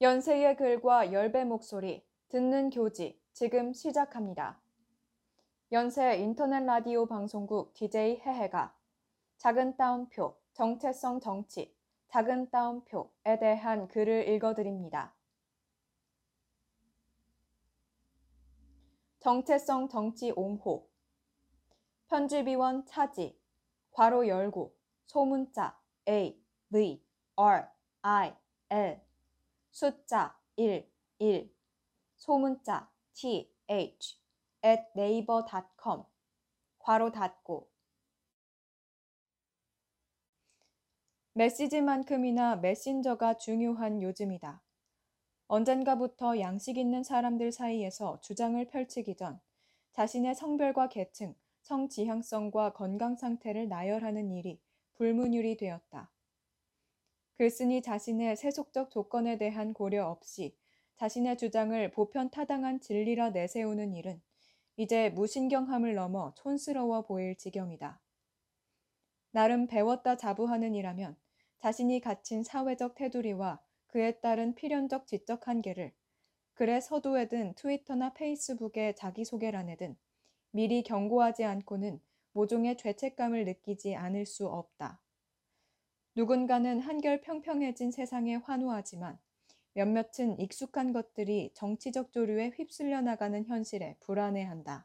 연세의 글과 열배 목소리, 듣는 교지, 지금 시작합니다. 연세 인터넷 라디오 방송국 DJ 해해가 작은 따옴표, 정체성 정치, 작은 따옴표에 대한 글을 읽어드립니다. 정체성 정치 옹호 편집위원 차지 괄호 열고 소문자 A, V, R, I, L 숫자 1, 1, 소문자 th at naver.com 괄호 닫고 메시지만큼이나 메신저가 중요한 요즘이다. 언젠가부터 양식 있는 사람들 사이에서 주장을 펼치기 전 자신의 성별과 계층, 성지향성과 건강 상태를 나열하는 일이 불문율이 되었다. 글쓴이 자신의 세속적 조건에 대한 고려 없이 자신의 주장을 보편 타당한 진리라 내세우는 일은 이제 무신경함을 넘어 촌스러워 보일 지경이다. 나름 배웠다 자부하는 이라면 자신이 갖춘 사회적 테두리와 그에 따른 필연적 지적 한계를 글의 서두에든 트위터나 페이스북의 자기소개란에든 미리 경고하지 않고는 모종의 죄책감을 느끼지 않을 수 없다. 누군가는 한결 평평해진 세상에 환호하지만 몇몇은 익숙한 것들이 정치적 조류에 휩쓸려 나가는 현실에 불안해한다.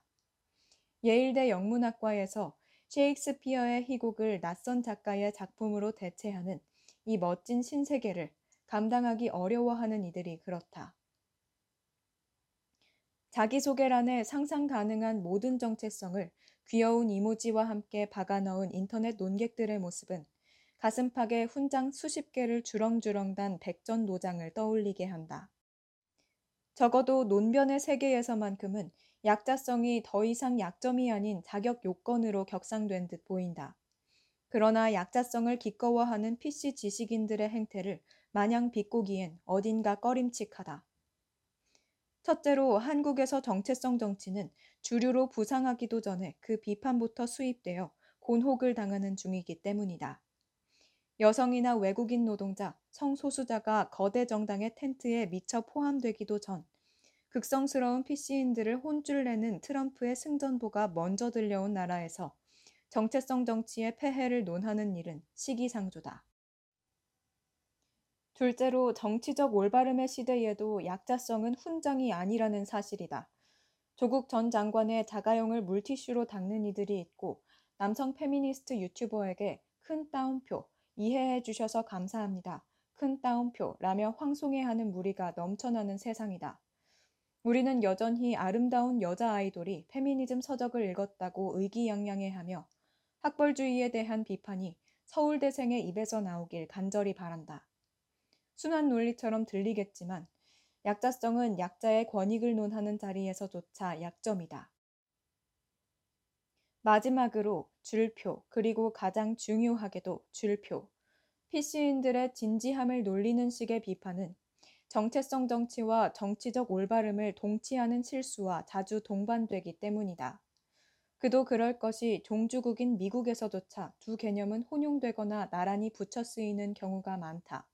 예일대 영문학과에서 셰익스피어의 희곡을 낯선 작가의 작품으로 대체하는 이 멋진 신세계를 감당하기 어려워하는 이들이 그렇다. 자기소개란에 상상 가능한 모든 정체성을 귀여운 이모지와 함께 박아 넣은 인터넷 논객들의 모습은 가슴팍에 훈장 수십 개를 주렁주렁 단 백전 노장을 떠올리게 한다. 적어도 논변의 세계에서만큼은 약자성이 더 이상 약점이 아닌 자격 요건으로 격상된 듯 보인다. 그러나 약자성을 기꺼워하는 PC 지식인들의 행태를 마냥 비꼬기엔 어딘가 꺼림칙하다. 첫째로 한국에서 정체성 정치는 주류로 부상하기도 전에 그 비판부터 수입되어 곤혹을 당하는 중이기 때문이다. 여성이나 외국인 노동자, 성소수자가 거대 정당의 텐트에 미처 포함되기도 전 극성스러운 PC인들을 혼쭐 내는 트럼프의 승전보가 먼저 들려온 나라에서 정체성 정치의 폐해를 논하는 일은 시기상조다. 둘째로 정치적 올바름의 시대에도 약자성은 훈장이 아니라는 사실이다. 조국 전 장관의 자가용을 물티슈로 닦는 이들이 있고 남성 페미니스트 유튜버에게 큰 따옴표, 이해해 주셔서 감사합니다. 큰 따옴표 라며 황송해하는 무리가 넘쳐나는 세상이다. 우리는 여전히 아름다운 여자 아이돌이 페미니즘 서적을 읽었다고 의기양양해하며 학벌주의에 대한 비판이 서울대생의 입에서 나오길 간절히 바란다. 순환 논리처럼 들리겠지만 약자성은 약자의 권익을 논하는 자리에서조차 약점이다. 마지막으로 줄표, 그리고 가장 중요하게도 줄표. PC인들의 진지함을 놀리는 식의 비판은 정체성 정치와 정치적 올바름을 동치하는 실수와 자주 동반되기 때문이다. 그도 그럴 것이 종주국인 미국에서조차 두 개념은 혼용되거나 나란히 붙여 쓰이는 경우가 많다.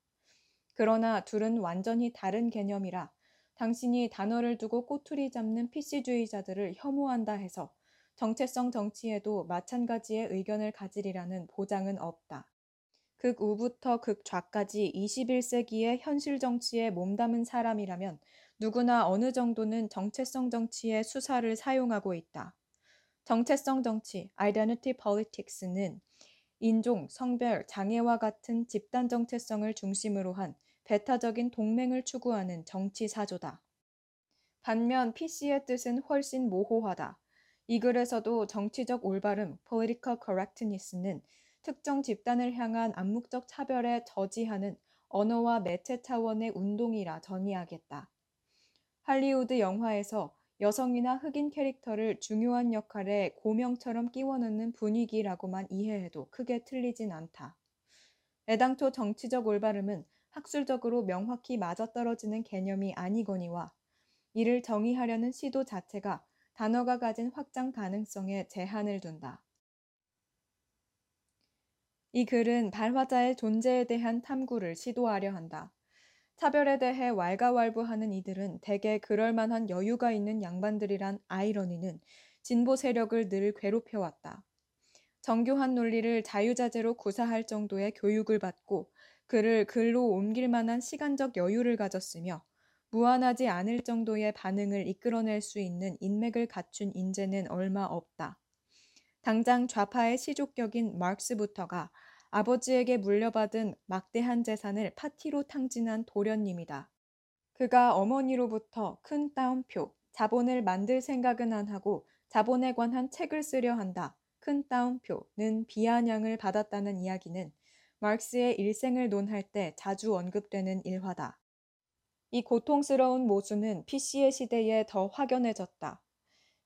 그러나 둘은 완전히 다른 개념이라 당신이 단어를 두고 꼬투리 잡는 PC주의자들을 혐오한다 해서 정체성 정치에도 마찬가지의 의견을 가지리라는 보장은 없다. 극우부터 극좌까지 21세기의 현실 정치에 몸담은 사람이라면 누구나 어느 정도는 정체성 정치의 수사를 사용하고 있다. 정체성 정치, identity politics는 인종, 성별, 장애와 같은 집단 정체성을 중심으로 한 배타적인 동맹을 추구하는 정치 사조다. 반면 PC의 뜻은 훨씬 모호하다. 이 글에서도 정치적 올바름, political correctness는 특정 집단을 향한 암묵적 차별에 저지하는 언어와 매체 차원의 운동이라 전이하겠다. 할리우드 영화에서 여성이나 흑인 캐릭터를 중요한 역할에 고명처럼 끼워 넣는 분위기라고만 이해해도 크게 틀리진 않다. 애당초 정치적 올바름은 학술적으로 명확히 맞아떨어지는 개념이 아니거니와 이를 정의하려는 시도 자체가 단어가 가진 확장 가능성에 제한을 둔다. 이 글은 발화자의 존재에 대한 탐구를 시도하려 한다. 차별에 대해 왈가왈부하는 이들은 대개 그럴 만한 여유가 있는 양반들이란 아이러니는 진보 세력을 늘 괴롭혀왔다. 정교한 논리를 자유자재로 구사할 정도의 교육을 받고 그를 글로 옮길 만한 시간적 여유를 가졌으며 무한하지 않을 정도의 반응을 이끌어낼 수 있는 인맥을 갖춘 인재는 얼마 없다. 당장 좌파의 시족격인 마크스부터가 아버지에게 물려받은 막대한 재산을 파티로 탕진한 도련님이다. 그가 어머니로부터 큰 따옴표, 자본을 만들 생각은 안 하고 자본에 관한 책을 쓰려 한다. 큰 따옴표는 비아냥을 받았다는 이야기는 마크스의 일생을 논할 때 자주 언급되는 일화다. 이 고통스러운 모순은 PC의 시대에 더 확연해졌다.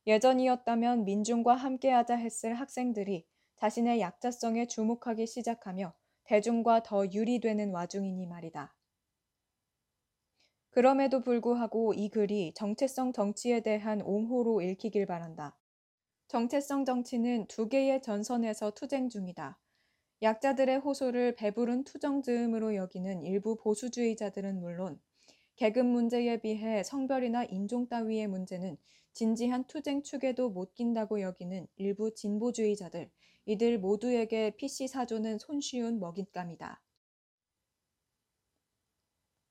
예전이었다면 민중과 함께하자 했을 학생들이 자신의 약자성에 주목하기 시작하며 대중과 더 유리되는 와중이니 말이다. 그럼에도 불구하고 이 글이 정체성 정치에 대한 옹호로 읽히길 바란다. 정체성 정치는 두 개의 전선에서 투쟁 중이다. 약자들의 호소를 배부른 투정즈음으로 여기는 일부 보수주의자들은 물론 계급 문제에 비해 성별이나 인종 따위의 문제는 진지한 투쟁 축에도 못 낀다고 여기는 일부 진보주의자들, 이들 모두에게 PC 사조는 손쉬운 먹잇감이다.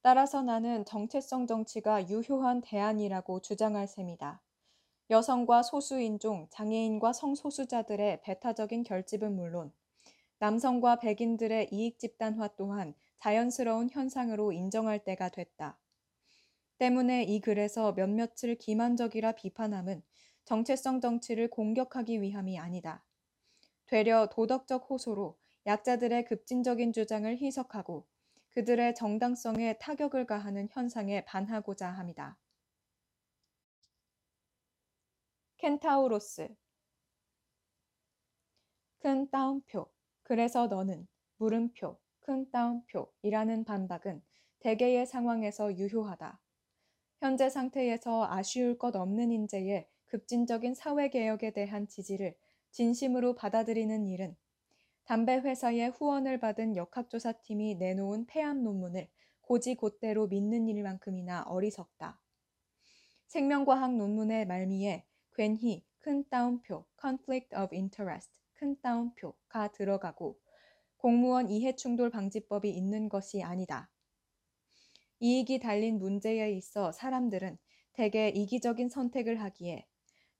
따라서 나는 정체성 정치가 유효한 대안이라고 주장할 셈이다. 여성과 소수인종, 장애인과 성소수자들의 배타적인 결집은 물론 남성과 백인들의 이익 집단화 또한 자연스러운 현상으로 인정할 때가 됐다. 때문에 이 글에서 몇몇을 기만적이라 비판함은 정체성 정치를 공격하기 위함이 아니다. 되려 도덕적 호소로 약자들의 급진적인 주장을 희석하고 그들의 정당성에 타격을 가하는 현상에 반하고자 합니다. 켄타우로스 큰 따옴표 그래서 너는 물음표 큰 따옴표이라는 반박은 대개의 상황에서 유효하다. 현재 상태에서 아쉬울 것 없는 인재의 급진적인 사회개혁에 대한 지지를 진심으로 받아들이는 일은 담배 회사의 후원을 받은 역학조사팀이 내놓은 폐암 논문을 고지곧대로 믿는 일만큼이나 어리석다. 생명과학 논문의 말미에 괜히 큰 따옴표 conflict of interest 큰 따옴표가 들어가고 공무원 이해충돌 방지법이 있는 것이 아니다. 이익이 달린 문제에 있어 사람들은 대개 이기적인 선택을 하기에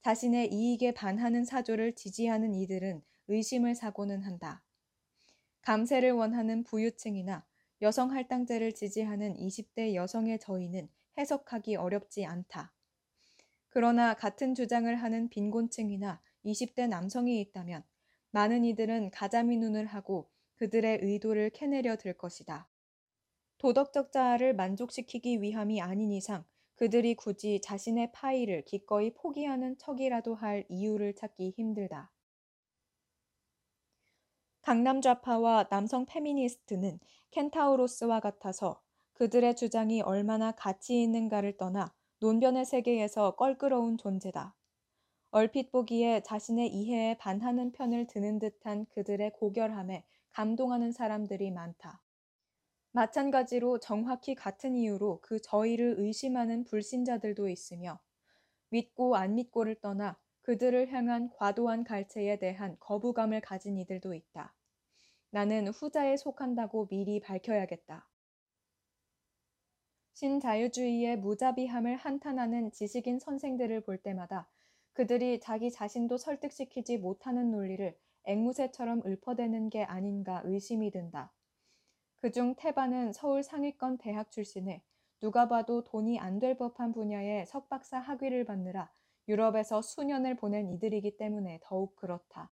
자신의 이익에 반하는 사조를 지지하는 이들은 의심을 사고는 한다. 감세를 원하는 부유층이나 여성 할당제를 지지하는 20대 여성의 저희는 해석하기 어렵지 않다. 그러나 같은 주장을 하는 빈곤층이나 20대 남성이 있다면 많은 이들은 가자미 눈을 하고 그들의 의도를 캐내려 들 것이다. 도덕적 자아를 만족시키기 위함이 아닌 이상 그들이 굳이 자신의 파이를 기꺼이 포기하는 척이라도 할 이유를 찾기 힘들다. 강남 좌파와 남성 페미니스트는 켄타우로스와 같아서 그들의 주장이 얼마나 가치 있는가를 떠나 논변의 세계에서 껄끄러운 존재다. 얼핏 보기에 자신의 이해에 반하는 편을 드는 듯한 그들의 고결함에 감동하는 사람들이 많다. 마찬가지로 정확히 같은 이유로 그 저희를 의심하는 불신자들도 있으며 믿고 안 믿고를 떠나 그들을 향한 과도한 갈채에 대한 거부감을 가진 이들도 있다. 나는 후자에 속한다고 미리 밝혀야겠다. 신자유주의의 무자비함을 한탄하는 지식인 선생들을 볼 때마다 그들이 자기 자신도 설득시키지 못하는 논리를 앵무새처럼 읊어대는 게 아닌가 의심이 든다. 그중 태반은 서울 상위권 대학 출신에 누가 봐도 돈이 안 될 법한 분야의 석박사 학위를 받느라 유럽에서 수년을 보낸 이들이기 때문에 더욱 그렇다.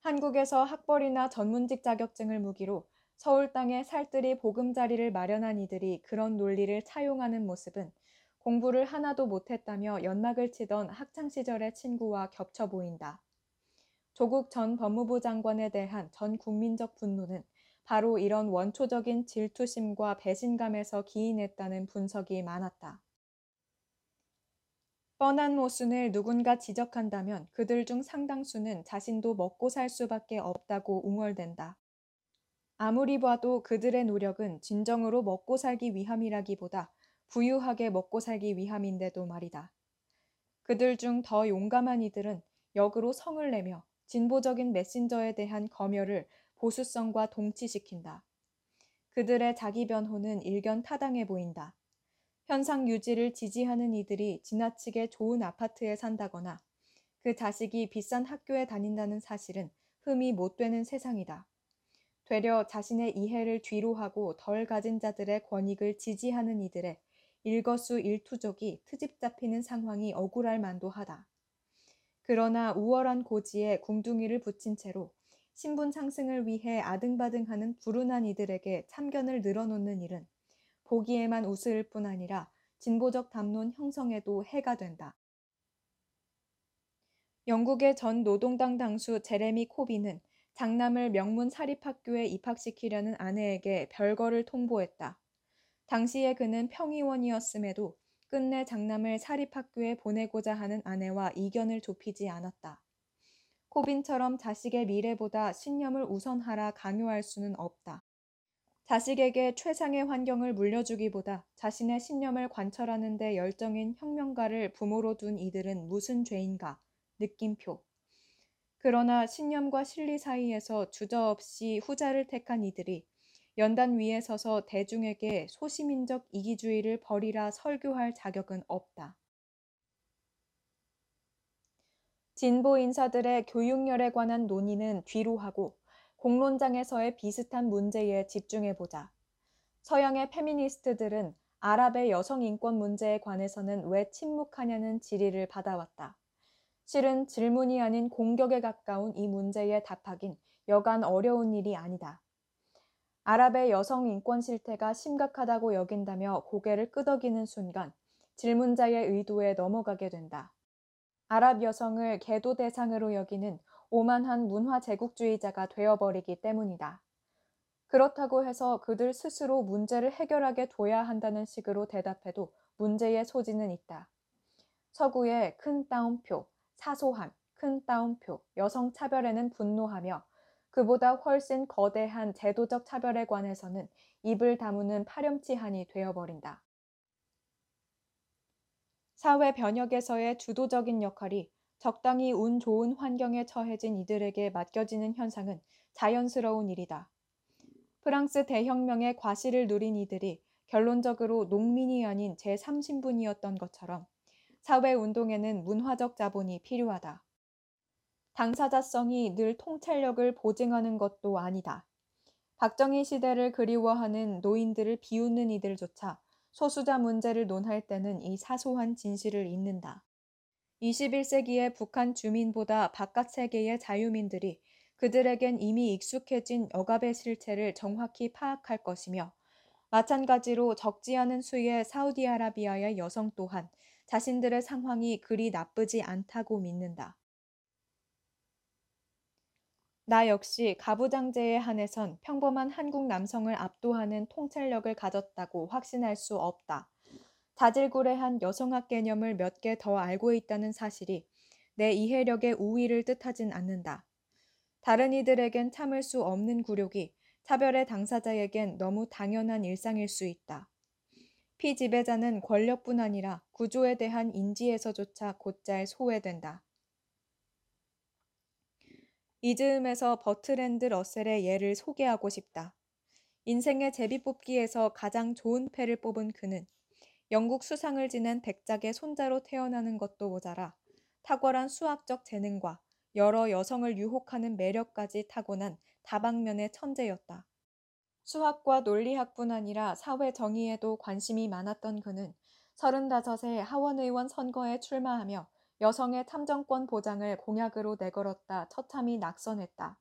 한국에서 학벌이나 전문직 자격증을 무기로 서울 땅에 살뜰히 보금자리를 마련한 이들이 그런 논리를 차용하는 모습은 공부를 하나도 못했다며 연막을 치던 학창시절의 친구와 겹쳐 보인다. 조국 전 법무부 장관에 대한 전 국민적 분노는 바로 이런 원초적인 질투심과 배신감에서 기인했다는 분석이 많았다. 뻔한 모순을 누군가 지적한다면 그들 중 상당수는 자신도 먹고 살 수밖에 없다고 웅얼댄다. 아무리 봐도 그들의 노력은 진정으로 먹고 살기 위함이라기보다 부유하게 먹고 살기 위함인데도 말이다. 그들 중 더 용감한 이들은 역으로 성을 내며 진보적인 메신저에 대한 검열을 보수성과 동치시킨다. 그들의 자기 변호는 일견 타당해 보인다. 현상 유지를 지지하는 이들이 지나치게 좋은 아파트에 산다거나 그 자식이 비싼 학교에 다닌다는 사실은 흠이 못 되는 세상이다. 되려 자신의 이해를 뒤로 하고 덜 가진 자들의 권익을 지지하는 이들의 일거수 일투족이 트집 잡히는 상황이 억울할 만도 하다. 그러나 우월한 고지에 궁둥이를 붙인 채로 신분 상승을 위해 아등바등하는 불운한 이들에게 참견을 늘어놓는 일은 보기에만 우스울 뿐 아니라 진보적 담론 형성에도 해가 된다. 영국의 전 노동당 당수 제레미 코비는 장남을 명문 사립학교에 입학시키려는 아내에게 별거를 통보했다. 당시에 그는 평의원이었음에도 끝내 장남을 사립학교에 보내고자 하는 아내와 이견을 좁히지 않았다. 코빈처럼 자식의 미래보다 신념을 우선하라 강요할 수는 없다. 자식에게 최상의 환경을 물려주기보다 자신의 신념을 관철하는 데 열정인 혁명가를 부모로 둔 이들은 무슨 죄인가? 느낌표. 그러나 신념과 실리 사이에서 주저없이 후자를 택한 이들이 연단 위에 서서 대중에게 소시민적 이기주의를 버리라 설교할 자격은 없다. 진보 인사들의 교육열에 관한 논의는 뒤로 하고 공론장에서의 비슷한 문제에 집중해보자. 서양의 페미니스트들은 아랍의 여성 인권 문제에 관해서는 왜 침묵하냐는 질의를 받아왔다. 실은 질문이 아닌 공격에 가까운 이 문제에 답하긴 여간 어려운 일이 아니다. 아랍의 여성 인권 실태가 심각하다고 여긴다며 고개를 끄덕이는 순간 질문자의 의도에 넘어가게 된다. 아랍 여성을 개도 대상으로 여기는 오만한 문화 제국주의자가 되어버리기 때문이다. 그렇다고 해서 그들 스스로 문제를 해결하게 둬야 한다는 식으로 대답해도 문제의 소지는 있다. 서구의 큰 따옴표, 사소한, 큰 따옴표, 여성 차별에는 분노하며 그보다 훨씬 거대한 제도적 차별에 관해서는 입을 다무는 파렴치한이 되어버린다. 사회 변혁에서의 주도적인 역할이 적당히 운 좋은 환경에 처해진 이들에게 맡겨지는 현상은 자연스러운 일이다. 프랑스 대혁명의 과실을 누린 이들이 결론적으로 농민이 아닌 제3신분이었던 것처럼 사회 운동에는 문화적 자본이 필요하다. 당사자성이 늘 통찰력을 보증하는 것도 아니다. 박정희 시대를 그리워하는 노인들을 비웃는 이들조차 소수자 문제를 논할 때는 이 사소한 진실을 잊는다. 21세기의 북한 주민보다 바깥 세계의 자유민들이 그들에겐 이미 익숙해진 억압의 실체를 정확히 파악할 것이며 마찬가지로 적지 않은 수의 사우디아라비아의 여성 또한 자신들의 상황이 그리 나쁘지 않다고 믿는다. 나 역시 가부장제에 한해선 평범한 한국 남성을 압도하는 통찰력을 가졌다고 확신할 수 없다. 자질구레한 여성학 개념을 몇 개 더 알고 있다는 사실이 내 이해력의 우위를 뜻하진 않는다. 다른 이들에겐 참을 수 없는 굴욕이 차별의 당사자에겐 너무 당연한 일상일 수 있다. 피지배자는 권력뿐 아니라 구조에 대한 인지에서조차 곧잘 소외된다. 이 즈음에서 버트랜드 러셀의 예를 소개하고 싶다. 인생의 제비뽑기에서 가장 좋은 패를 뽑은 그는 영국 수상을 지낸 백작의 손자로 태어나는 것도 모자라 탁월한 수학적 재능과 여러 여성을 유혹하는 매력까지 타고난 다방면의 천재였다. 수학과 논리학뿐 아니라 사회 정의에도 관심이 많았던 그는 35세 하원의원 선거에 출마하며 여성의 참정권 보장을 공약으로 내걸었다 처참히 낙선했다.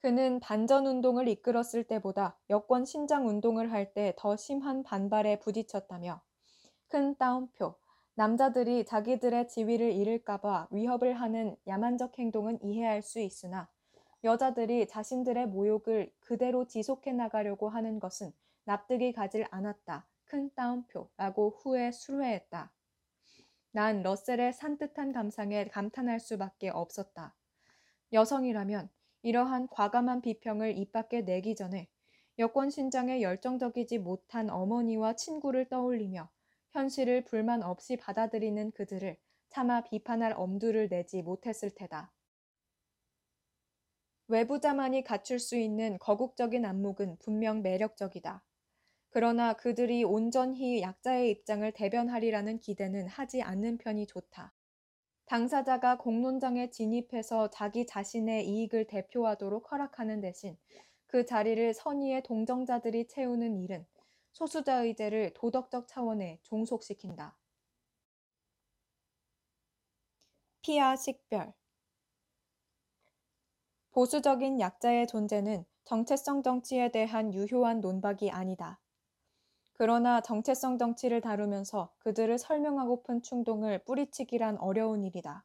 그는 반전 운동을 이끌었을 때보다 여권 신장 운동을 할 때 더 심한 반발에 부딪혔다며 큰 따옴표. 남자들이 자기들의 지위를 잃을까봐 위협을 하는 야만적 행동은 이해할 수 있으나 여자들이 자신들의 모욕을 그대로 지속해 나가려고 하는 것은 납득이 가질 않았다. 큰 따옴표라고 후에 수뢰했다. 난 러셀의 산뜻한 감상에 감탄할 수밖에 없었다. 여성이라면 이러한 과감한 비평을 입 밖에 내기 전에 여권 신장에 열정적이지 못한 어머니와 친구를 떠올리며 현실을 불만 없이 받아들이는 그들을 차마 비판할 엄두를 내지 못했을 테다. 외부자만이 갖출 수 있는 거국적인 안목은 분명 매력적이다. 그러나 그들이 온전히 약자의 입장을 대변하리라는 기대는 하지 않는 편이 좋다. 당사자가 공론장에 진입해서 자기 자신의 이익을 대표하도록 허락하는 대신 그 자리를 선의의 동정자들이 채우는 일은 소수자 의제를 도덕적 차원에 종속시킨다. 피아 식별 보수적인 약자의 존재는 정체성 정치에 대한 유효한 논박이 아니다. 그러나 정체성 정치를 다루면서 그들을 설명하고픈 충동을 뿌리치기란 어려운 일이다.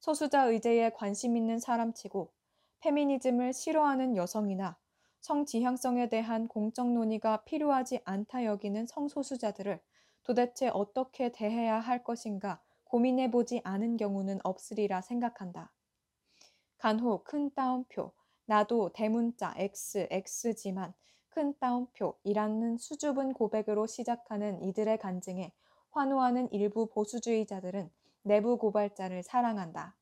소수자 의제에 관심 있는 사람치고 페미니즘을 싫어하는 여성이나 성지향성에 대한 공적 논의가 필요하지 않다 여기는 성소수자들을 도대체 어떻게 대해야 할 것인가 고민해 보지 않은 경우는 없으리라 생각한다. 간혹 큰 따옴표, 나도 대문자 X, X지만 큰 따옴표이라는 수줍은 고백으로 시작하는 이들의 간증에 환호하는 일부 보수주의자들은 내부 고발자를 사랑한다.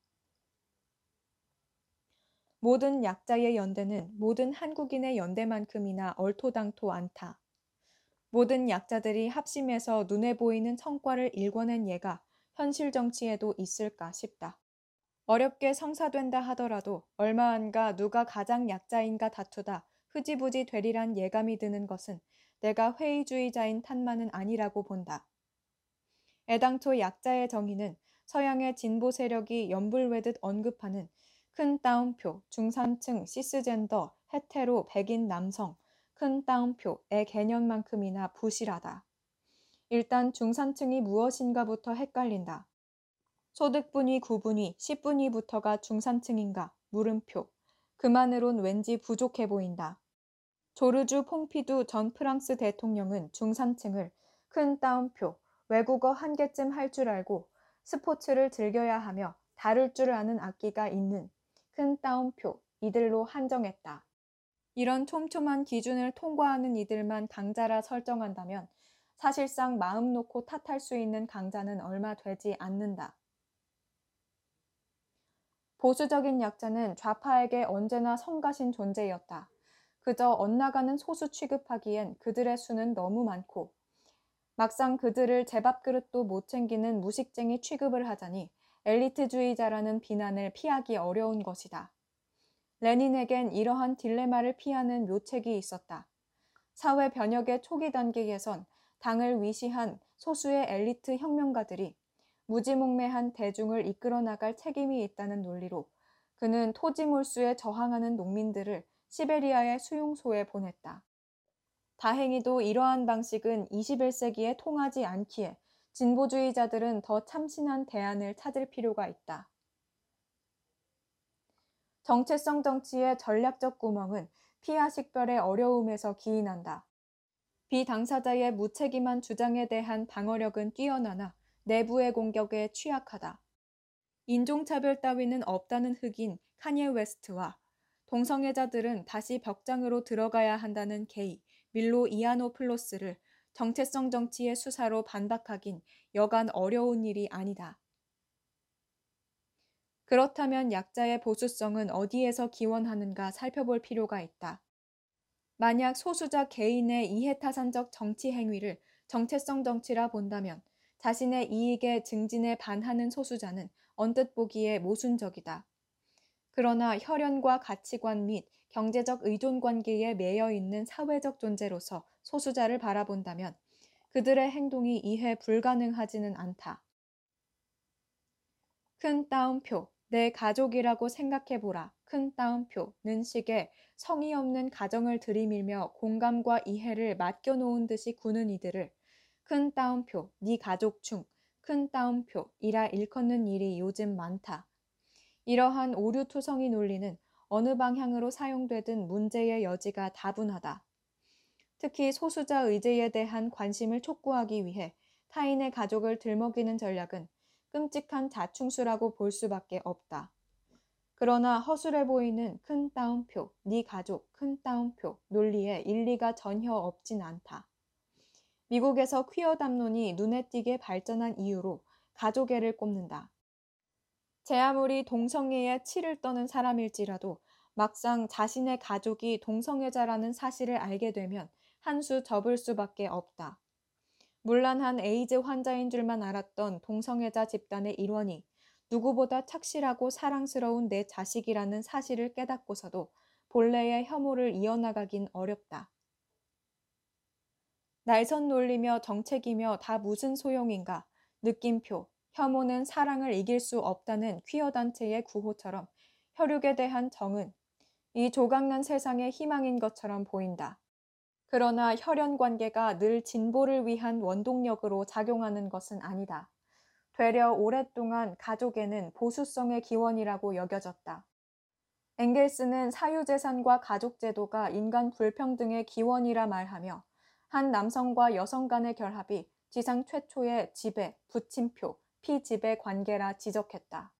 모든 약자의 연대는 모든 한국인의 연대만큼이나 얼토당토 않다. 모든 약자들이 합심해서 눈에 보이는 성과를 일궈낸 예가 현실 정치에도 있을까 싶다. 어렵게 성사된다 하더라도 얼마 안가 누가 가장 약자인가 다투다 흐지부지 되리란 예감이 드는 것은 내가 회의주의자인 탓만은 아니라고 본다. 애당초 약자의 정의는 서양의 진보 세력이 연불외듯 언급하는 큰 따옴표, 중산층, 시스젠더, 헤테로, 백인 남성, 큰 따옴표의 개념만큼이나 부실하다. 일단 중산층이 무엇인가부터 헷갈린다. 소득분위 9분위, 10분위부터가 중산층인가? 물음표. 그만으론 왠지 부족해 보인다. 조르주 퐁피두 전 프랑스 대통령은 중산층을 큰 따옴표, 외국어 한 개쯤 할 줄 알고 스포츠를 즐겨야 하며 다룰 줄 아는 악기가 있는 큰 따옴표 이들로 한정했다. 이런 촘촘한 기준을 통과하는 이들만 강자라 설정한다면 사실상 마음 놓고 탓할 수 있는 강자는 얼마 되지 않는다. 보수적인 약자는 좌파에게 언제나 성가신 존재였다. 그저 엇나가는 소수 취급하기엔 그들의 수는 너무 많고 막상 그들을 제밥그릇도 못 챙기는 무식쟁이 취급을 하자니 엘리트주의자라는 비난을 피하기 어려운 것이다. 레닌에겐 이러한 딜레마를 피하는 묘책이 있었다. 사회 변혁의 초기 단계에선 당을 위시한 소수의 엘리트 혁명가들이 무지몽매한 대중을 이끌어 나갈 책임이 있다는 논리로 그는 토지 몰수에 저항하는 농민들을 시베리아의 수용소에 보냈다. 다행히도 이러한 방식은 21세기에 통하지 않기에 진보주의자들은 더 참신한 대안을 찾을 필요가 있다. 정체성 정치의 전략적 구멍은 피하 식별의 어려움에서 기인한다. 비당사자의 무책임한 주장에 대한 방어력은 뛰어나나 내부의 공격에 취약하다. 인종차별 따위는 없다는 흑인 카니에 웨스트와 동성애자들은 다시 벽장으로 들어가야 한다는 게이 밀로 이아노플로스를 정체성 정치의 수사로 반박하긴 여간 어려운 일이 아니다. 그렇다면 약자의 보수성은 어디에서 기원하는가 살펴볼 필요가 있다. 만약 소수자 개인의 이해타산적 정치 행위를 정체성 정치라 본다면 자신의 이익의 증진에 반하는 소수자는 언뜻 보기에 모순적이다. 그러나 혈연과 가치관 및 경제적 의존 관계에 매여 있는 사회적 존재로서 소수자를 바라본다면 그들의 행동이 이해 불가능하지는 않다. 큰 따옴표, 내 가족이라고 생각해보라. 큰 따옴표는 식의 성의 없는 가정을 들이밀며 공감과 이해를 맡겨놓은 듯이 구는 이들을 큰 따옴표, 네 가족 중큰 따옴표이라 일컫는 일이 요즘 많다. 이러한 오류투성이 논리는 어느 방향으로 사용되든 문제의 여지가 다분하다. 특히 소수자 의제에 대한 관심을 촉구하기 위해 타인의 가족을 들먹이는 전략은 끔찍한 자충수라고 볼 수밖에 없다. 그러나 허술해 보이는 큰 따옴표, 네 가족, 큰 따옴표 논리에 일리가 전혀 없진 않다. 미국에서 퀴어 담론이 눈에 띄게 발전한 이유로 가족애를 꼽는다. 제 아무리 동성애에 치를 떠는 사람일지라도 막상 자신의 가족이 동성애자라는 사실을 알게 되면 한 수 접을 수밖에 없다. 물란한 에이즈 환자인 줄만 알았던 동성애자 집단의 일원이 누구보다 착실하고 사랑스러운 내 자식이라는 사실을 깨닫고서도 본래의 혐오를 이어나가긴 어렵다. 날선 놀리며 정책이며 다 무슨 소용인가. 느낌표, 혐오는 사랑을 이길 수 없다는 퀴어 단체의 구호처럼 혈육에 대한 정은 이 조각난 세상의 희망인 것처럼 보인다. 그러나 혈연 관계가 늘 진보를 위한 원동력으로 작용하는 것은 아니다. 되려 오랫동안 가족에는 보수성의 기원이라고 여겨졌다. 엥겔스는 사유재산과 가족제도가 인간 불평등의 기원이라 말하며 한 남성과 여성 간의 결합이 지상 최초의 지배, 부침표, 피지배 관계라 지적했다.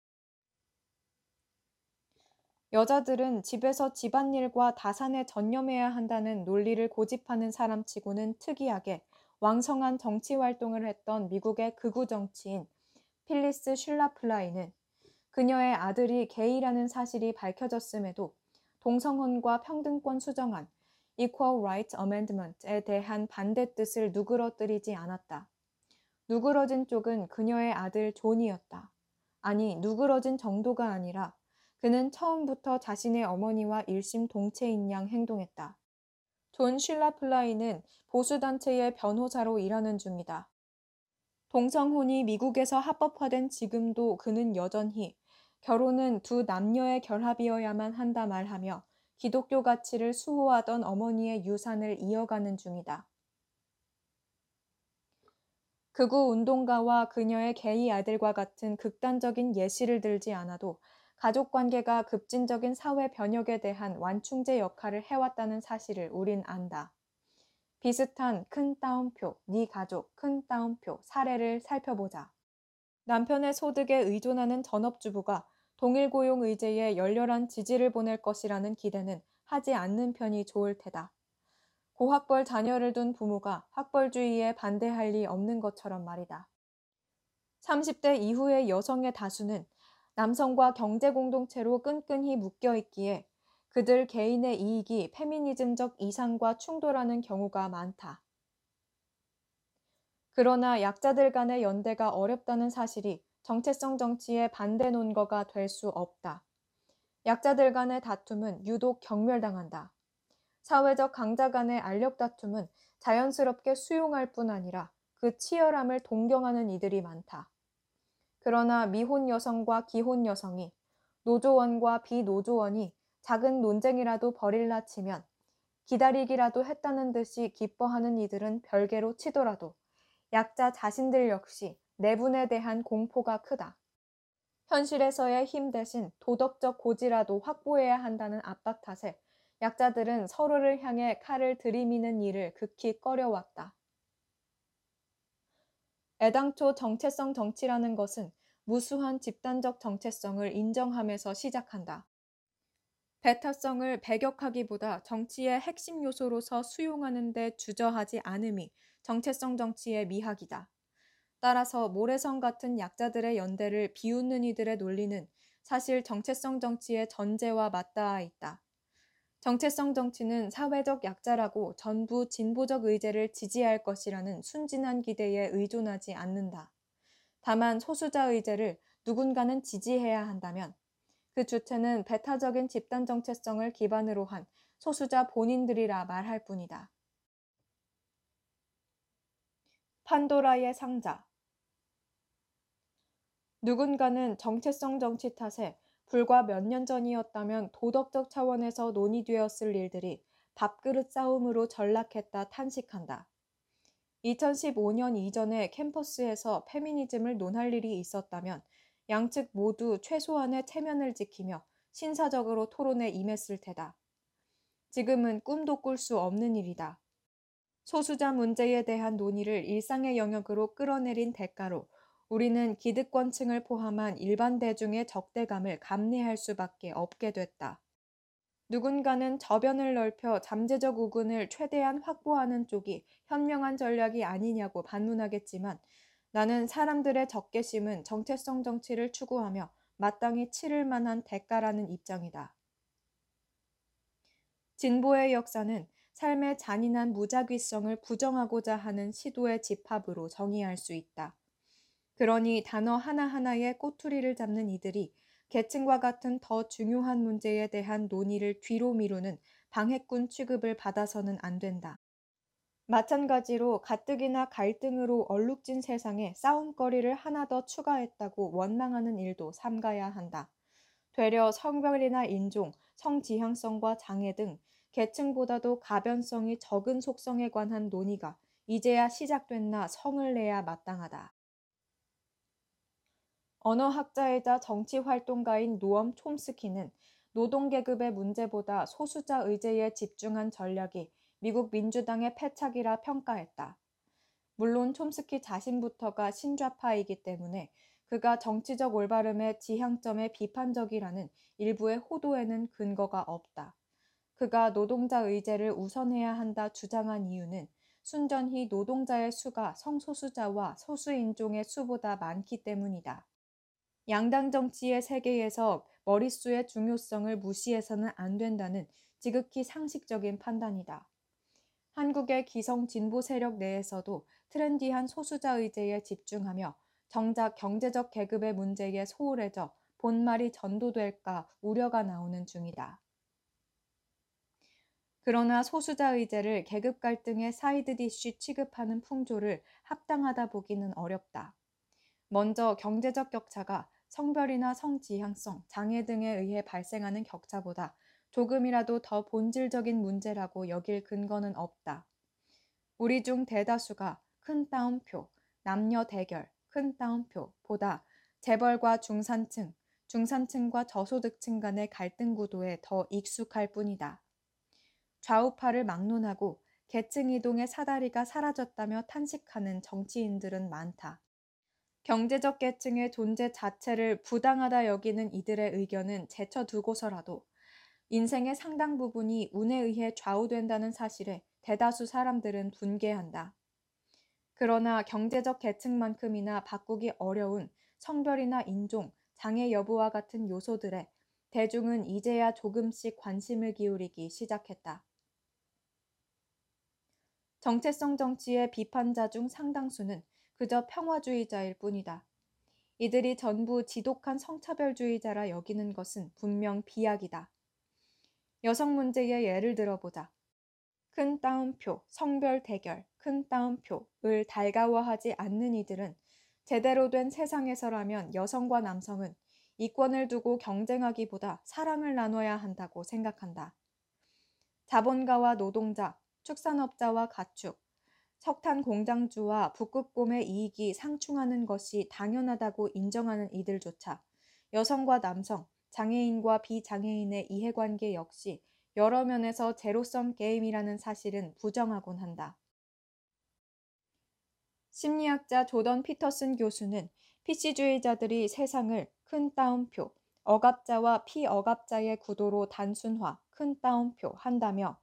여자들은 집에서 집안일과 다산에 전념해야 한다는 논리를 고집하는 사람치고는 특이하게 왕성한 정치 활동을 했던 미국의 극우 정치인 필리스 슐라플라이는 그녀의 아들이 게이라는 사실이 밝혀졌음에도 동성혼과 평등권 수정안 Equal Rights Amendment에 대한 반대 뜻을 누그러뜨리지 않았다. 누그러진 쪽은 그녀의 아들 존이었다. 아니, 누그러진 정도가 아니라 그는 처음부터 자신의 어머니와 일심 동체인 양 행동했다. 존 슐래플리는 보수단체의 변호사로 일하는 중이다. 동성혼이 미국에서 합법화된 지금도 그는 여전히 결혼은 두 남녀의 결합이어야만 한다 말하며 기독교 가치를 수호하던 어머니의 유산을 이어가는 중이다. 극우 운동가와 그녀의 게이 아들과 같은 극단적인 예시를 들지 않아도 가족 관계가 급진적인 사회 변혁에 대한 완충제 역할을 해왔다는 사실을 우린 안다. 비슷한 큰 따옴표, 네 가족, 큰 따옴표 사례를 살펴보자. 남편의 소득에 의존하는 전업주부가 동일 고용 의제에 열렬한 지지를 보낼 것이라는 기대는 하지 않는 편이 좋을 테다. 고학벌 자녀를 둔 부모가 학벌주의에 반대할 리 없는 것처럼 말이다. 30대 이후의 여성의 다수는 남성과 경제 공동체로 끈끈이 묶여 있기에 그들 개인의 이익이 페미니즘적 이상과 충돌하는 경우가 많다. 그러나 약자들 간의 연대가 어렵다는 사실이 정체성 정치의 반대 논거가 될 수 없다. 약자들 간의 다툼은 유독 경멸당한다. 사회적 강자 간의 알력 다툼은 자연스럽게 수용할 뿐 아니라 그 치열함을 동경하는 이들이 많다. 그러나 미혼 여성과 기혼 여성이 노조원과 비노조원이 작은 논쟁이라도 벌일라 치면 기다리기라도 했다는 듯이 기뻐하는 이들은 별개로 치더라도 약자 자신들 역시 내분에 대한 공포가 크다. 현실에서의 힘 대신 도덕적 고지라도 확보해야 한다는 압박 탓에 약자들은 서로를 향해 칼을 들이미는 일을 극히 꺼려왔다. 애당초 정체성 정치라는 것은 무수한 집단적 정체성을 인정하면서 시작한다. 배타성을 배격하기보다 정치의 핵심 요소로서 수용하는 데 주저하지 않음이 정체성 정치의 미학이다. 따라서 모래성 같은 약자들의 연대를 비웃는 이들의 논리는 사실 정체성 정치의 전제와 맞닿아 있다. 정체성 정치는 사회적 약자라고 전부 진보적 의제를 지지할 것이라는 순진한 기대에 의존하지 않는다. 다만 소수자 의제를 누군가는 지지해야 한다면 그 주체는 배타적인 집단 정체성을 기반으로 한 소수자 본인들이라 말할 뿐이다. 판도라의 상자 누군가는 정체성 정치 탓에 불과 몇 년 전이었다면 도덕적 차원에서 논의되었을 일들이 밥그릇 싸움으로 전락했다 탄식한다. 2015년 이전에 캠퍼스에서 페미니즘을 논할 일이 있었다면 양측 모두 최소한의 체면을 지키며 신사적으로 토론에 임했을 테다. 지금은 꿈도 꿀 수 없는 일이다. 소수자 문제에 대한 논의를 일상의 영역으로 끌어내린 대가로 우리는 기득권층을 포함한 일반 대중의 적대감을 감내할 수밖에 없게 됐다. 누군가는 저변을 넓혀 잠재적 우군을 최대한 확보하는 쪽이 현명한 전략이 아니냐고 반문하겠지만 나는 사람들의 적개심은 정체성 정치를 추구하며 마땅히 치를 만한 대가라는 입장이다. 진보의 역사는 삶의 잔인한 무작위성을 부정하고자 하는 시도의 집합으로 정의할 수 있다. 그러니 단어 하나하나에 꼬투리를 잡는 이들이 계층과 같은 더 중요한 문제에 대한 논의를 뒤로 미루는 방해꾼 취급을 받아서는 안 된다. 마찬가지로 가뜩이나 갈등으로 얼룩진 세상에 싸움거리를 하나 더 추가했다고 원망하는 일도 삼가야 한다. 되려 성별이나 인종, 성지향성과 장애 등 계층보다도 가변성이 적은 속성에 관한 논의가 이제야 시작됐나 성을 내야 마땅하다. 언어학자이자 정치활동가인 노엄 촘스키는 노동계급의 문제보다 소수자 의제에 집중한 전략이 미국 민주당의 패착이라 평가했다. 물론 촘스키 자신부터가 신좌파이기 때문에 그가 정치적 올바름의 지향점에 비판적이라는 일부의 호도에는 근거가 없다. 그가 노동자 의제를 우선해야 한다 주장한 이유는 순전히 노동자의 수가 성소수자와 소수인종의 수보다 많기 때문이다. 양당 정치의 세계에서 머릿수의 중요성을 무시해서는 안 된다는 지극히 상식적인 판단이다. 한국의 기성 진보 세력 내에서도 트렌디한 소수자 의제에 집중하며 정작 경제적 계급의 문제에 소홀해져 본말이 전도될까 우려가 나오는 중이다. 그러나 소수자 의제를 계급 갈등의 side dish 취급하는 풍조를 합당하다 보기는 어렵다. 먼저 경제적 격차가 성별이나 성지향성, 장애 등에 의해 발생하는 격차보다 조금이라도 더 본질적인 문제라고 여길 근거는 없다. 우리 중 대다수가 큰 따옴표, 남녀 대결, 큰 따옴표보다 재벌과 중산층, 중산층과 저소득층 간의 갈등 구도에 더 익숙할 뿐이다. 좌우파를 막론하고 계층 이동의 사다리가 사라졌다며 탄식하는 정치인들은 많다. 경제적 계층의 존재 자체를 부당하다 여기는 이들의 의견은 제쳐두고서라도 인생의 상당 부분이 운에 의해 좌우된다는 사실에 대다수 사람들은 분개한다. 그러나 경제적 계층만큼이나 바꾸기 어려운 성별이나 인종, 장애 여부와 같은 요소들에 대중은 이제야 조금씩 관심을 기울이기 시작했다. 정체성 정치의 비판자 중 상당수는 그저 평화주의자일 뿐이다. 이들이 전부 지독한 성차별주의자라 여기는 것은 분명 비약이다. 여성 문제의 예를 들어보자. 큰 따옴표, 성별 대결, 큰 따옴표를 달가워하지 않는 이들은 제대로 된 세상에서라면 여성과 남성은 이권을 두고 경쟁하기보다 사랑을 나눠야 한다고 생각한다. 자본가와 노동자, 축산업자와 가축, 석탄 공장주와 북극곰의 이익이 상충하는 것이 당연하다고 인정하는 이들조차 여성과 남성, 장애인과 비장애인의 이해관계 역시 여러 면에서 제로섬 게임이라는 사실은 부정하곤 한다. 심리학자 조던 피터슨 교수는 PC주의자들이 세상을 큰 따옴표, 억압자와 피억압자의 구도로 단순화, 큰 따옴표 한다며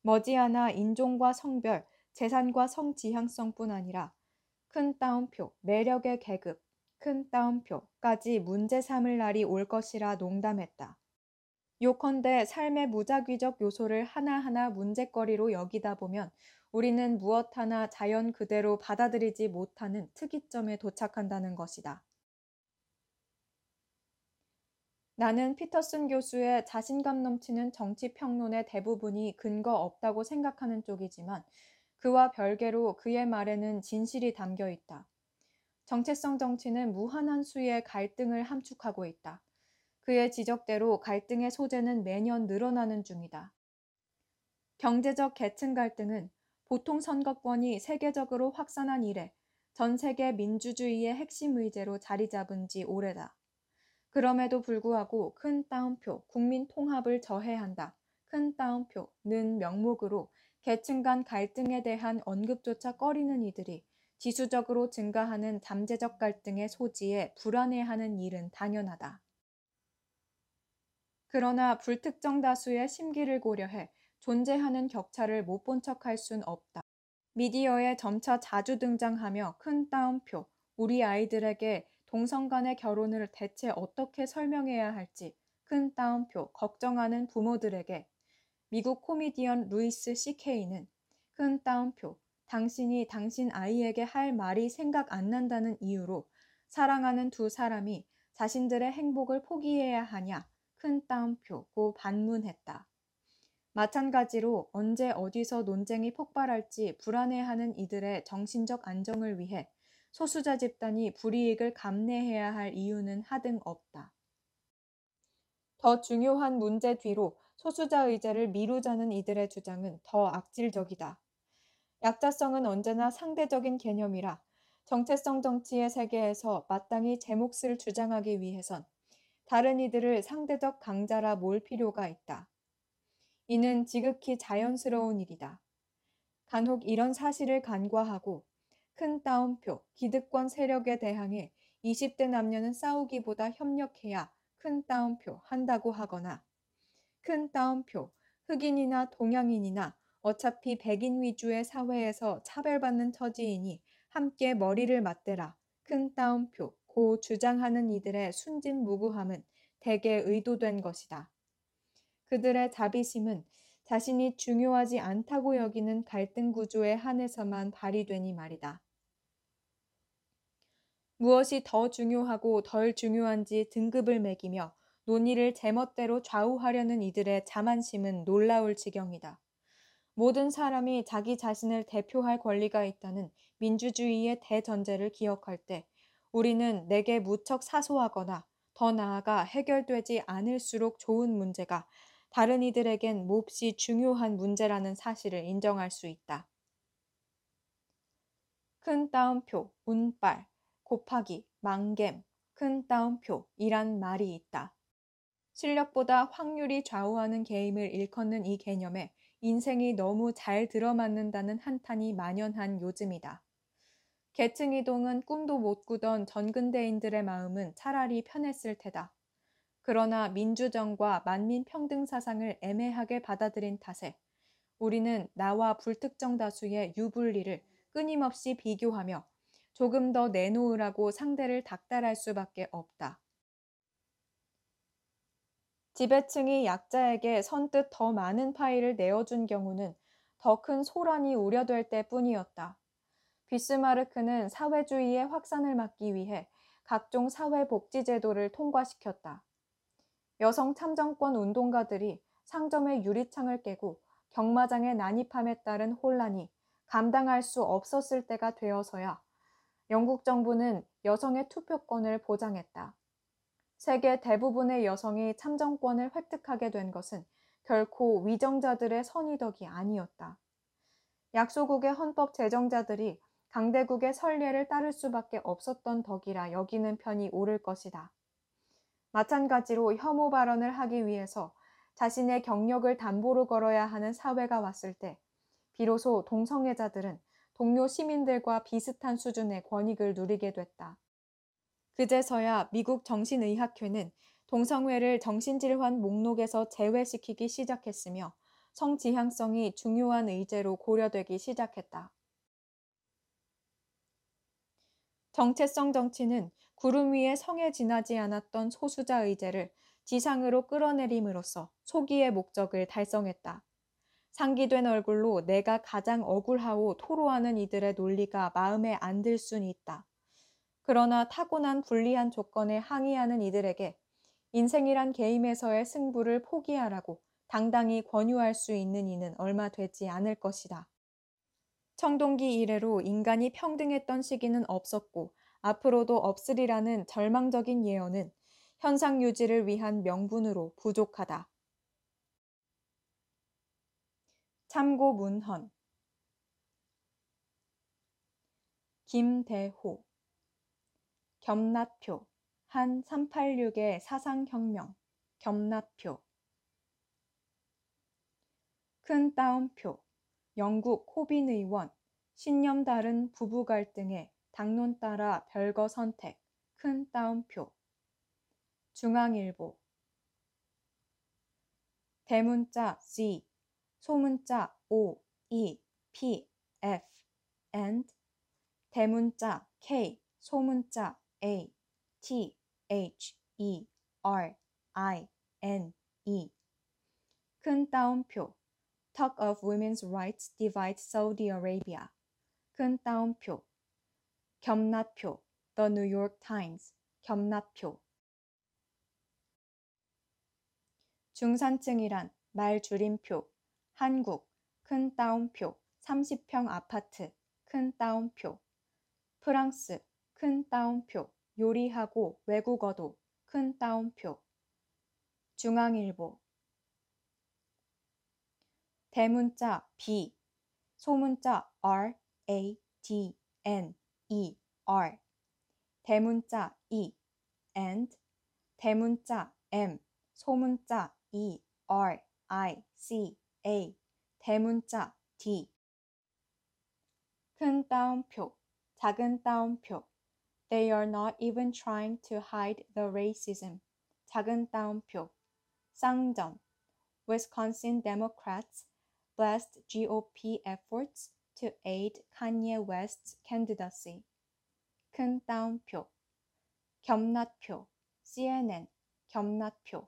머지않아 인종과 성별, 재산과 성 지향성뿐 아니라 큰 따옴표, 매력의 계급, 큰 따옴표까지 문제 삼을 날이 올 것이라 농담했다. 요컨대 삶의 무작위적 요소를 하나하나 문제거리로 여기다 보면 우리는 무엇 하나 자연 그대로 받아들이지 못하는 특이점에 도착한다는 것이다. 나는 피터슨 교수의 자신감 넘치는 정치 평론의 대부분이 근거 없다고 생각하는 쪽이지만 그와 별개로 그의 말에는 진실이 담겨 있다. 정체성 정치는 무한한 수의 갈등을 함축하고 있다. 그의 지적대로 갈등의 소재는 매년 늘어나는 중이다. 경제적 계층 갈등은 보통 선거권이 세계적으로 확산한 이래 전 세계 민주주의의 핵심 의제로 자리 잡은 지 오래다. 그럼에도 불구하고 큰 따옴표 국민 통합을 저해한다. 큰 따옴표는 명목으로 계층 간 갈등에 대한 언급조차 꺼리는 이들이 지수적으로 증가하는 잠재적 갈등의 소지에 불안해하는 일은 당연하다. 그러나 불특정 다수의 심기를 고려해 존재하는 격차를 못 본 척할 순 없다. 미디어에 점차 자주 등장하며 큰 따옴표, 우리 아이들에게 동성 간의 결혼을 대체 어떻게 설명해야 할지 큰 따옴표 걱정하는 부모들에게 미국 코미디언 루이스 CK는 큰 따옴표 당신이 당신 아이에게 할 말이 생각 안 난다는 이유로 사랑하는 두 사람이 자신들의 행복을 포기해야 하냐 큰 따옴표고 반문했다. 마찬가지로 언제 어디서 논쟁이 폭발할지 불안해하는 이들의 정신적 안정을 위해 소수자 집단이 불이익을 감내해야 할 이유는 하등 없다. 더 중요한 문제 뒤로 소수자 의제를 미루자는 이들의 주장은 더 악질적이다. 약자성은 언제나 상대적인 개념이라 정체성 정치의 세계에서 마땅히 제 몫을 주장하기 위해선 다른 이들을 상대적 강자라 몰 필요가 있다. 이는 지극히 자연스러운 일이다. 간혹 이런 사실을 간과하고 큰 따옴표, 기득권 세력에 대항해 20대 남녀는 싸우기보다 협력해야 큰 따옴표 한다고 하거나 큰 따옴표, 흑인이나 동양인이나 어차피 백인 위주의 사회에서 차별받는 처지이니 함께 머리를 맞대라. 큰 따옴표, 고 주장하는 이들의 순진무구함은 대개 의도된 것이다. 그들의 자비심은 자신이 중요하지 않다고 여기는 갈등 구조에 한해서만 발휘되니 말이다. 무엇이 더 중요하고 덜 중요한지 등급을 매기며 논의를 제멋대로 좌우하려는 이들의 자만심은 놀라울 지경이다. 모든 사람이 자기 자신을 대표할 권리가 있다는 민주주의의 대전제를 기억할 때 우리는 내게 무척 사소하거나 더 나아가 해결되지 않을수록 좋은 문제가 다른 이들에겐 몹시 중요한 문제라는 사실을 인정할 수 있다. 큰 따옴표, 운빨, 곱하기, 망겜, 큰 따옴표이란 말이 있다. 실력보다 확률이 좌우하는 게임을 일컫는 이 개념에 인생이 너무 잘 들어맞는다는 한탄이 만연한 요즘이다. 계층 이동은 꿈도 못 꾸던 전근대인들의 마음은 차라리 편했을 테다. 그러나 민주정과 만민 평등 사상을 애매하게 받아들인 탓에 우리는 나와 불특정 다수의 유불리를 끊임없이 비교하며 조금 더 내놓으라고 상대를 닥달할 수밖에 없다. 지배층이 약자에게 선뜻 더 많은 파일을 내어준 경우는 더 큰 소란이 우려될 때 뿐이었다. 비스마르크는 사회주의의 확산을 막기 위해 각종 사회복지제도를 통과시켰다. 여성 참정권 운동가들이 상점의 유리창을 깨고 경마장에 난입함에 따른 혼란이 감당할 수 없었을 때가 되어서야 영국 정부는 여성의 투표권을 보장했다. 세계 대부분의 여성이 참정권을 획득하게 된 것은 결코 위정자들의 선의덕이 아니었다. 약소국의 헌법 제정자들이 강대국의 선례를 따를 수밖에 없었던 덕이라 여기는 편이 옳을 것이다. 마찬가지로 혐오 발언을 하기 위해서 자신의 경력을 담보로 걸어야 하는 사회가 왔을 때 비로소 동성애자들은 동료 시민들과 비슷한 수준의 권익을 누리게 됐다. 그제서야 미국 정신의학회는 동성애를 정신질환 목록에서 제외시키기 시작했으며 성지향성이 중요한 의제로 고려되기 시작했다. 정체성 정치는 구름 위에 성에 지나지 않았던 소수자 의제를 지상으로 끌어내림으로써 소기의 목적을 달성했다. 상기된 얼굴로 내가 가장 억울하고 토로하는 이들의 논리가 마음에 안 들 순 있다. 그러나 타고난 불리한 조건에 항의하는 이들에게 인생이란 게임에서의 승부를 포기하라고 당당히 권유할 수 있는 이는 얼마 되지 않을 것이다. 청동기 이래로 인간이 평등했던 시기는 없었고 앞으로도 없으리라는 절망적인 예언은 현상 유지를 위한 명분으로 부족하다. 참고 문헌 김대호 겸나표 한 386의 사상혁명 겸나표 큰 따옴표 영국 호빈 의원 신념 다른 부부 갈등에 당론 따라 별거 선택, 큰 따옴표. 중앙일보. 대문자 C, 소문자 O, E, P, F, and 대문자 K, 소문자 A, T, H, E, R, I, N, E. 큰 따옴표. Talk of women's rights divides Saudi Arabia. 큰 따옴표. 겸낫표. The New York Times. 겸낫표. 중산층이란 말 줄임표. 한국. 큰 따옴표. 30평 아파트. 큰 따옴표. 프랑스. 큰 따옴표. 요리하고 외국어도. 큰 따옴표. 중앙일보. 대문자 B, 소문자 R, A, D, N, E, R, 대문자 E, and, 대문자 M, 소문자 E, R, I, C, A, 대문자 D. 큰 따옴표, 작은 따옴표. They are not even trying to hide the racism. 작은 따옴표. 쌍점. Wisconsin Democrats blessed GOP efforts to aid Kanye West's candidacy. 큰 따옴표. 겸낫표. CNN. 겸낫표.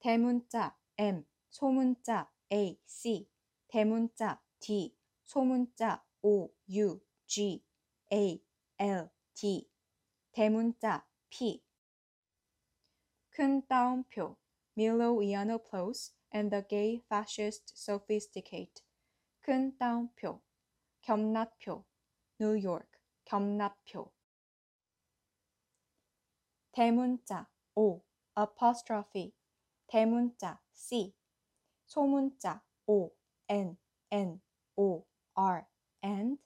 대문자 M, 소문자 A, C, 대문자 D, 소문자 O, U, G, A, L, T, 대문자 P. 큰 따옴표. Milo Yiannopoulos and the gay fascist sophisticate. 큰 따옴표. 겸낫표. 뉴욕. 겸낫표. 대문자 O. apostrophe. 대문자 C. 소문자 O. N. N. O. R. and.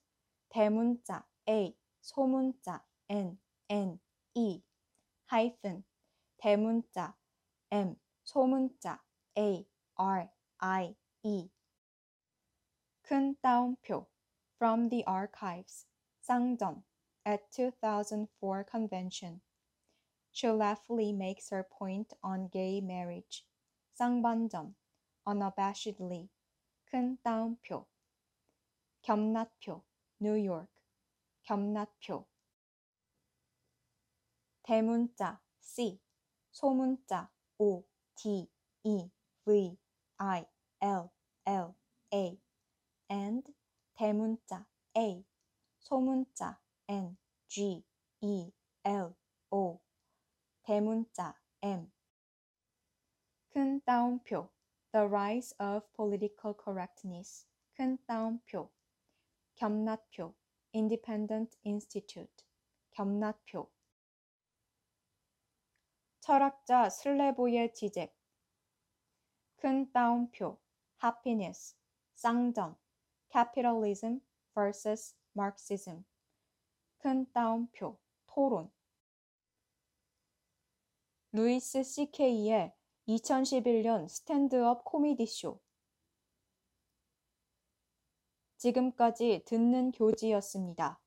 대문자 A. 소문자 N. N. E. hyphen. 대문자 M. 소문자 A. R, I, E. 큰 따옴표 from the archives 쌍점 at 2004 convention. She laughingly makes her point on gay marriage. 쌍반점 unabashedly 큰 따옴표 겸낫표 New York 겸낫표 대문자 C 소문자 O T E V I L L A and 대문자 A 소문자 N G E L O 대문자 M 큰 따옴표 The rise of political correctness 큰 따옴표 겸낫표 Independent Institute 겸낫표 철학자 슬레보의 지적 큰 따옴표 happiness 쌍점 capitalism vs marxism 큰 따옴표 토론 루이스 CK의 2011년 스탠드업 코미디 쇼 지금까지 듣는 교지였습니다.